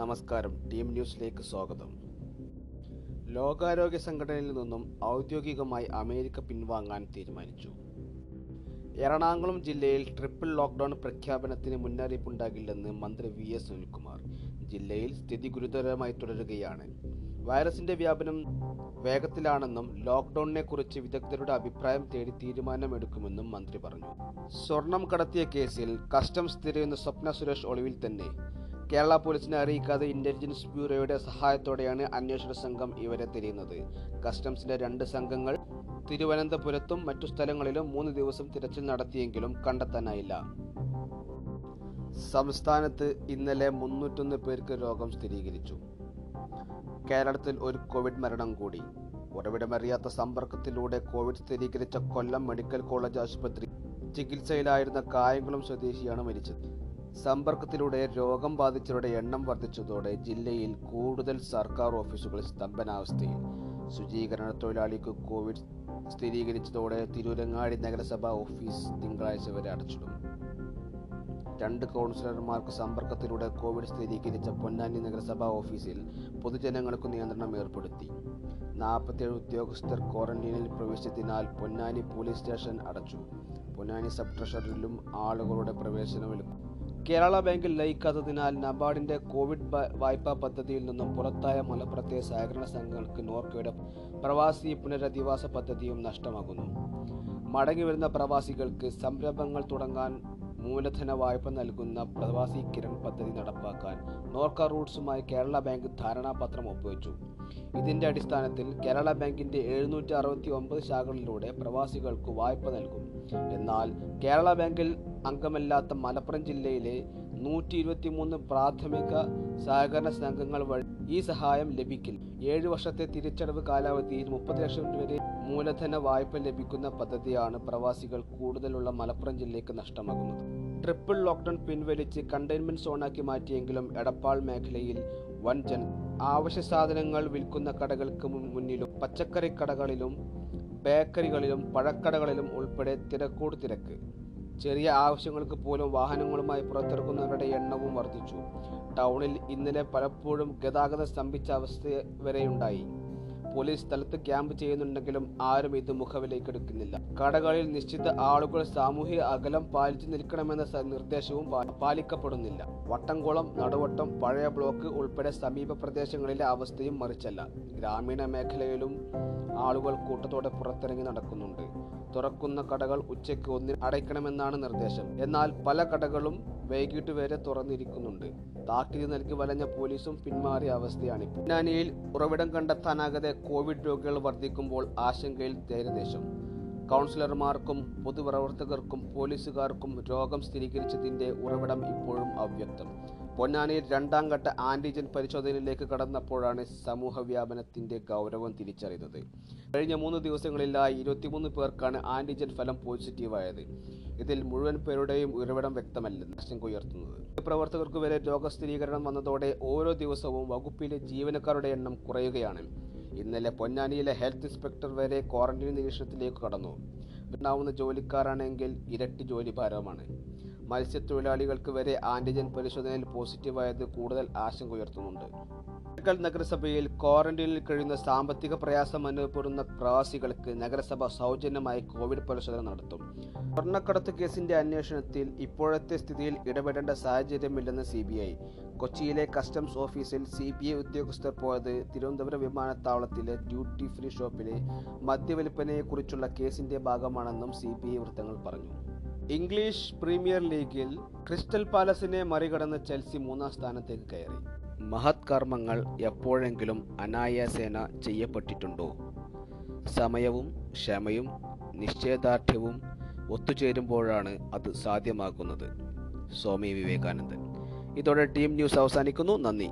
നമസ്കാരം. ടീം ന്യൂസിലേക്ക് സ്വാഗതം. ലോകാരോഗ്യ സംഘടനയിൽ നിന്നും ഔദ്യോഗികമായി അമേരിക്ക പിൻവാങ്ങാൻ തീരുമാനിച്ചു. എറണാകുളം ജില്ലയിൽ ട്രിപ്പിൾ ലോക്ക്ഡൌൺ പ്രഖ്യാപനത്തിന് മുന്നറിയിപ്പുണ്ടാകില്ലെന്ന് മന്ത്രി വി എസ് സുനിൽകുമാർ. ജില്ലയിൽ സ്ഥിതി ഗുരുതരമായി തുടരുകയാണ്. വൈറസിന്റെ വ്യാപനം വേഗത്തിലാണെന്നും ലോക്ക്ഡൌണിനെ കുറിച്ച് വിദഗ്ധരുടെ അഭിപ്രായം തേടി തീരുമാനമെടുക്കുമെന്നും മന്ത്രി പറഞ്ഞു. സ്വർണം കടത്തിയ കേസിൽ കസ്റ്റംസ് തിരയുന്ന സ്വപ്ന സുരേഷ് ഒളിവിൽ തന്നെ. കേരള പോലീസിനെ അറിയിക്കാതെ ഇന്റലിജൻസ് ബ്യൂറോയുടെ സഹായത്തോടെയാണ് അന്വേഷണ സംഘം ഇവരെ തിരിയുന്നത്. കസ്റ്റംസിന്റെ രണ്ട് സംഘങ്ങൾ തിരുവനന്തപുരത്തും മറ്റു സ്ഥലങ്ങളിലും മൂന്ന് ദിവസം തിരച്ചിൽ നടത്തിയെങ്കിലും കണ്ടെത്താനായില്ല. സംസ്ഥാനത്ത് ഇന്നലെ മുന്നൂറ്റൊന്ന് പേർക്ക് രോഗം സ്ഥിരീകരിച്ചു. കേരളത്തിൽ ഒരു കോവിഡ് മരണം കൂടി. ഉറവിടമറിയാത്ത സമ്പർക്കത്തിലൂടെ കോവിഡ് സ്ഥിരീകരിച്ച കൊല്ലം മെഡിക്കൽ കോളേജ് ആശുപത്രി ചികിത്സയിലായിരുന്ന കായംകുളം സ്വദേശിയാണ് മരിച്ചത്. സമ്പർക്കത്തിലൂടെ രോഗം ബാധിച്ചവരുടെ എണ്ണം വർദ്ധിച്ചതോടെ ജില്ലയിൽ കൂടുതൽ സർക്കാർ ഓഫീസുകൾ സ്തംഭനാവസ്ഥയിൽ. ശുചീകരണ തൊഴിലാളിക്ക് കോവിഡ് സ്ഥിരീകരിച്ചതോടെ തിരൂരങ്ങാടി നഗരസഭാ ഓഫീസ് തിങ്കളാഴ്ച വരെ അടച്ചിടും. രണ്ട് കൗൺസിലർമാർക്ക് സമ്പർക്കത്തിലൂടെ കോവിഡ് സ്ഥിരീകരിച്ച പൊന്നാനി നഗരസഭാ ഓഫീസിൽ പൊതുജനങ്ങൾക്ക് നിയന്ത്രണം ഏർപ്പെടുത്തി. നാൽപ്പത്തിയേഴ് ഉദ്യോഗസ്ഥർ ക്വാറന്റീനിൽ പ്രവേശിച്ചതിനാൽ പൊന്നാനി പോലീസ് സ്റ്റേഷൻ അടച്ചു. പൊന്നാനി സബ് ട്രഷറിലും ആളുകളുടെ പ്രവേശനം കേരള ബാങ്കിൽ ലയിക്കാത്തതിനാൽ നബാർഡിന്റെ കോവിഡ് വായ്പാ പദ്ധതിയിൽ നിന്നും പുറത്തായ മലപ്പുറത്തെ സഹകരണ സംഘങ്ങൾക്ക് നോർക്കയുടെ പ്രവാസി പുനരധിവാസ പദ്ധതിയും നഷ്ടമാകുന്നു. മടങ്ങി വരുന്ന പ്രവാസികൾക്ക് സംരംഭങ്ങൾ തുടങ്ങാൻ മൂലധന വായ്പ നൽകുന്ന പ്രവാസി കിരൺ പദ്ധതി നടപ്പാക്കാൻ നോർക്ക റൂട്ട്സുമായി കേരള ബാങ്ക് ധാരണാപത്രം ഒപ്പുവെച്ചു. ഇതിന്റെ അടിസ്ഥാനത്തിൽ കേരള ബാങ്കിന്റെ എഴുന്നൂറ്റി അറുപത്തി ഒമ്പത് ശാഖകളിലൂടെ പ്രവാസികൾക്ക് വായ്പ നൽകും. എന്നാൽ കേരള ബാങ്കിൽ അംഗമല്ലാത്ത മലപ്പുറം ജില്ലയിലെ നൂറ്റി ഇരുപത്തിമൂന്ന് പ്രാഥമിക സഹകരണ സംഘങ്ങൾ വഴി ഈ സഹായം ലഭിക്കില്ല. ഏഴ് വർഷത്തെ തിരിച്ചടവ് കാലാവധിയിൽ മുപ്പത് ലക്ഷം വരെ മൂലധന വായ്പ ലഭിക്കുന്ന പദ്ധതിയാണ് പ്രവാസികൾ കൂടുതലുള്ള മലപ്പുറം ജില്ലയ്ക്ക് നഷ്ടമാകുന്നത്. ട്രിപ്പിൾ ലോക്ക്ഡൌൺ പിൻവലിച്ച് കണ്ടെയ്ൻമെന്റ് സോണാക്കി മാറ്റിയെങ്കിലും എടപ്പാൾ മേഖലയിൽ വൻ ജന ആവശ്യ സാധനങ്ങൾ വിൽക്കുന്ന കടകൾക്ക് മുന്നിലും പച്ചക്കറി കടകളിലും ബേക്കറികളിലും പഴക്കടകളിലും ഉൾപ്പെടെ തിരക്കൂട് തിരക്ക്. ചെറിയ ആവശ്യങ്ങൾക്ക് പോലും വാഹനങ്ങളുമായി പുറത്തിറക്കുന്നവരുടെ എണ്ണവും വർദ്ധിച്ചു. ടൗണിൽ ഇന്നലെ പലപ്പോഴും ഗതാഗതം സ്തംഭിച്ച അവസ്ഥ വരെയുണ്ടായി. പോലീസ് സ്ഥലത്ത് ക്യാമ്പ് ചെയ്യുന്നുണ്ടെങ്കിലും ആരും ഇത് മുഖവിലേക്കെടുക്കുന്നില്ല കടകളിൽ നിശ്ചിത ആളുകൾ സാമൂഹിക അകലം പാലിച്ചു നിൽക്കണമെന്ന നിർദ്ദേശവും പാലിക്കപ്പെടുന്നില്ല. വട്ടംകുളം നടുവട്ടം പഴയ ബ്ലോക്ക് ഉൾപ്പെടെ സമീപ പ്രദേശങ്ങളിലെ അവസ്ഥയും മറിച്ചല്ല. ഗ്രാമീണ മേഖലയിലും ആളുകൾ കൂട്ടത്തോടെ പുറത്തിറങ്ങി നടക്കുന്നുണ്ട്. തുറക്കുന്ന കടകൾ ഉച്ചയ്ക്ക് ഒന്നിന് അടയ്ക്കണമെന്നാണ് നിർദ്ദേശം. എന്നാൽ പല കടകളും വൈകിട്ട് വരെ തുറന്നിരിക്കുന്നുണ്ട്. താക്കീത് നൽകി വലഞ്ഞ പോലീസും പിന്മാറിയ അവസ്ഥയാണ് പിന്നാനിയിൽ ഉറവിടം കണ്ടെത്താനാകാതെ കോവിഡ് രോഗികൾ വർദ്ധിക്കുമ്പോൾ ആശങ്കയിൽ തീരദേശം കൗൺസിലർമാർക്കും പൊതുപ്രവർത്തകർക്കും പോലീസുകാർക്കും രോഗം സ്ഥിരീകരിച്ചതിന്റെ ഉറവിടം ഇപ്പോഴും അവ്യക്തം. പൊന്നാനിയിൽ രണ്ടാം ഘട്ട ആന്റിജൻ പരിശോധനയിലേക്ക് കടന്നപ്പോഴാണ് സമൂഹ വ്യാപനത്തിന്റെ ഗൗരവം തിരിച്ചറിയുന്നത്. കഴിഞ്ഞ മൂന്ന് ദിവസങ്ങളിലായി ഇരുപത്തിമൂന്ന് പേർക്കാണ് ആന്റിജൻ ഫലം പോസിറ്റീവായത്. ഇതിൽ മുഴുവൻ പേരുടെയും ഉറവിടം വ്യക്തമല്ല ആശങ്ക ഉയർത്തുന്നത് പ്രവർത്തകർക്ക് വരെ രോഗസ്ഥിരീകരണം വന്നതോടെ ഓരോ ദിവസവും വകുപ്പിലെ ജീവനക്കാരുടെ എണ്ണം കുറയുകയാണ്. ഇന്നലെ പൊന്നാനിയിലെ ഹെൽത്ത് ഇൻസ്പെക്ടർ വരെ ക്വാറന്റീൻ നിരീക്ഷണത്തിലേക്ക് കടന്നു. ഉണ്ടാവുന്ന ജോലിക്കാരാണെങ്കിൽ ഇരട്ടി ജോലി ഭാരമാണ് മത്സ്യത്തൊഴിലാളികൾക്ക് വരെ ആന്റിജൻ പരിശോധനയിൽ പോസിറ്റീവായത് കൂടുതൽ ആശങ്ക ഉയർത്തുന്നുണ്ട്. നഗരസഭയിൽ ക്വാറന്റൈനിൽ കഴിയുന്ന സാമ്പത്തിക പ്രയാസം അനുഭവപ്പെടുന്ന പ്രവാസികൾക്ക് നഗരസഭ സൗജന്യമായി കോവിഡ് പരിശോധന നടത്തും. സ്വർണക്കടത്ത് കേസിന്റെ അന്വേഷണത്തിൽ ഇപ്പോഴത്തെ സ്ഥിതിയിൽ ഇടപെടേണ്ട സാഹചര്യമില്ലെന്ന് സി ബി ഐ. കൊച്ചിയിലെ കസ്റ്റംസ് ഓഫീസിൽ സി ബി ഐ ഉദ്യോഗസ്ഥർ പോയത് തിരുവനന്തപുരം വിമാനത്താവളത്തിലെ ഡ്യൂട്ടി ഫ്രീ ഷോപ്പിലെ മദ്യവിൽപ്പനയെക്കുറിച്ചുള്ള കേസിന്റെ ഭാഗമാണെന്നും സി ബി ഐ വൃത്തങ്ങൾ പറഞ്ഞു. ഇംഗ്ലീഷ് പ്രീമിയർ ലീഗിൽ ക്രിസ്റ്റൽ പാലസിനെ മറികടന്ന് ചെൽസി മൂന്നാം സ്ഥാനത്തേക്ക് കയറി. മഹത് കർമ്മങ്ങൾ എപ്പോഴെങ്കിലും അനായാസേന ചെയ്യപ്പെട്ടിട്ടുണ്ടോ? സമയവും ക്ഷമയും നിശ്ചയദാർഢ്യവും ഒത്തുചേരുമ്പോഴാണ് അത് സാധ്യമാക്കുന്നത് സ്വാമി വിവേകാനന്ദൻ. ഇതോടെ ടീം ന്യൂസ് അവസാനിക്കുന്നു. നന്ദി.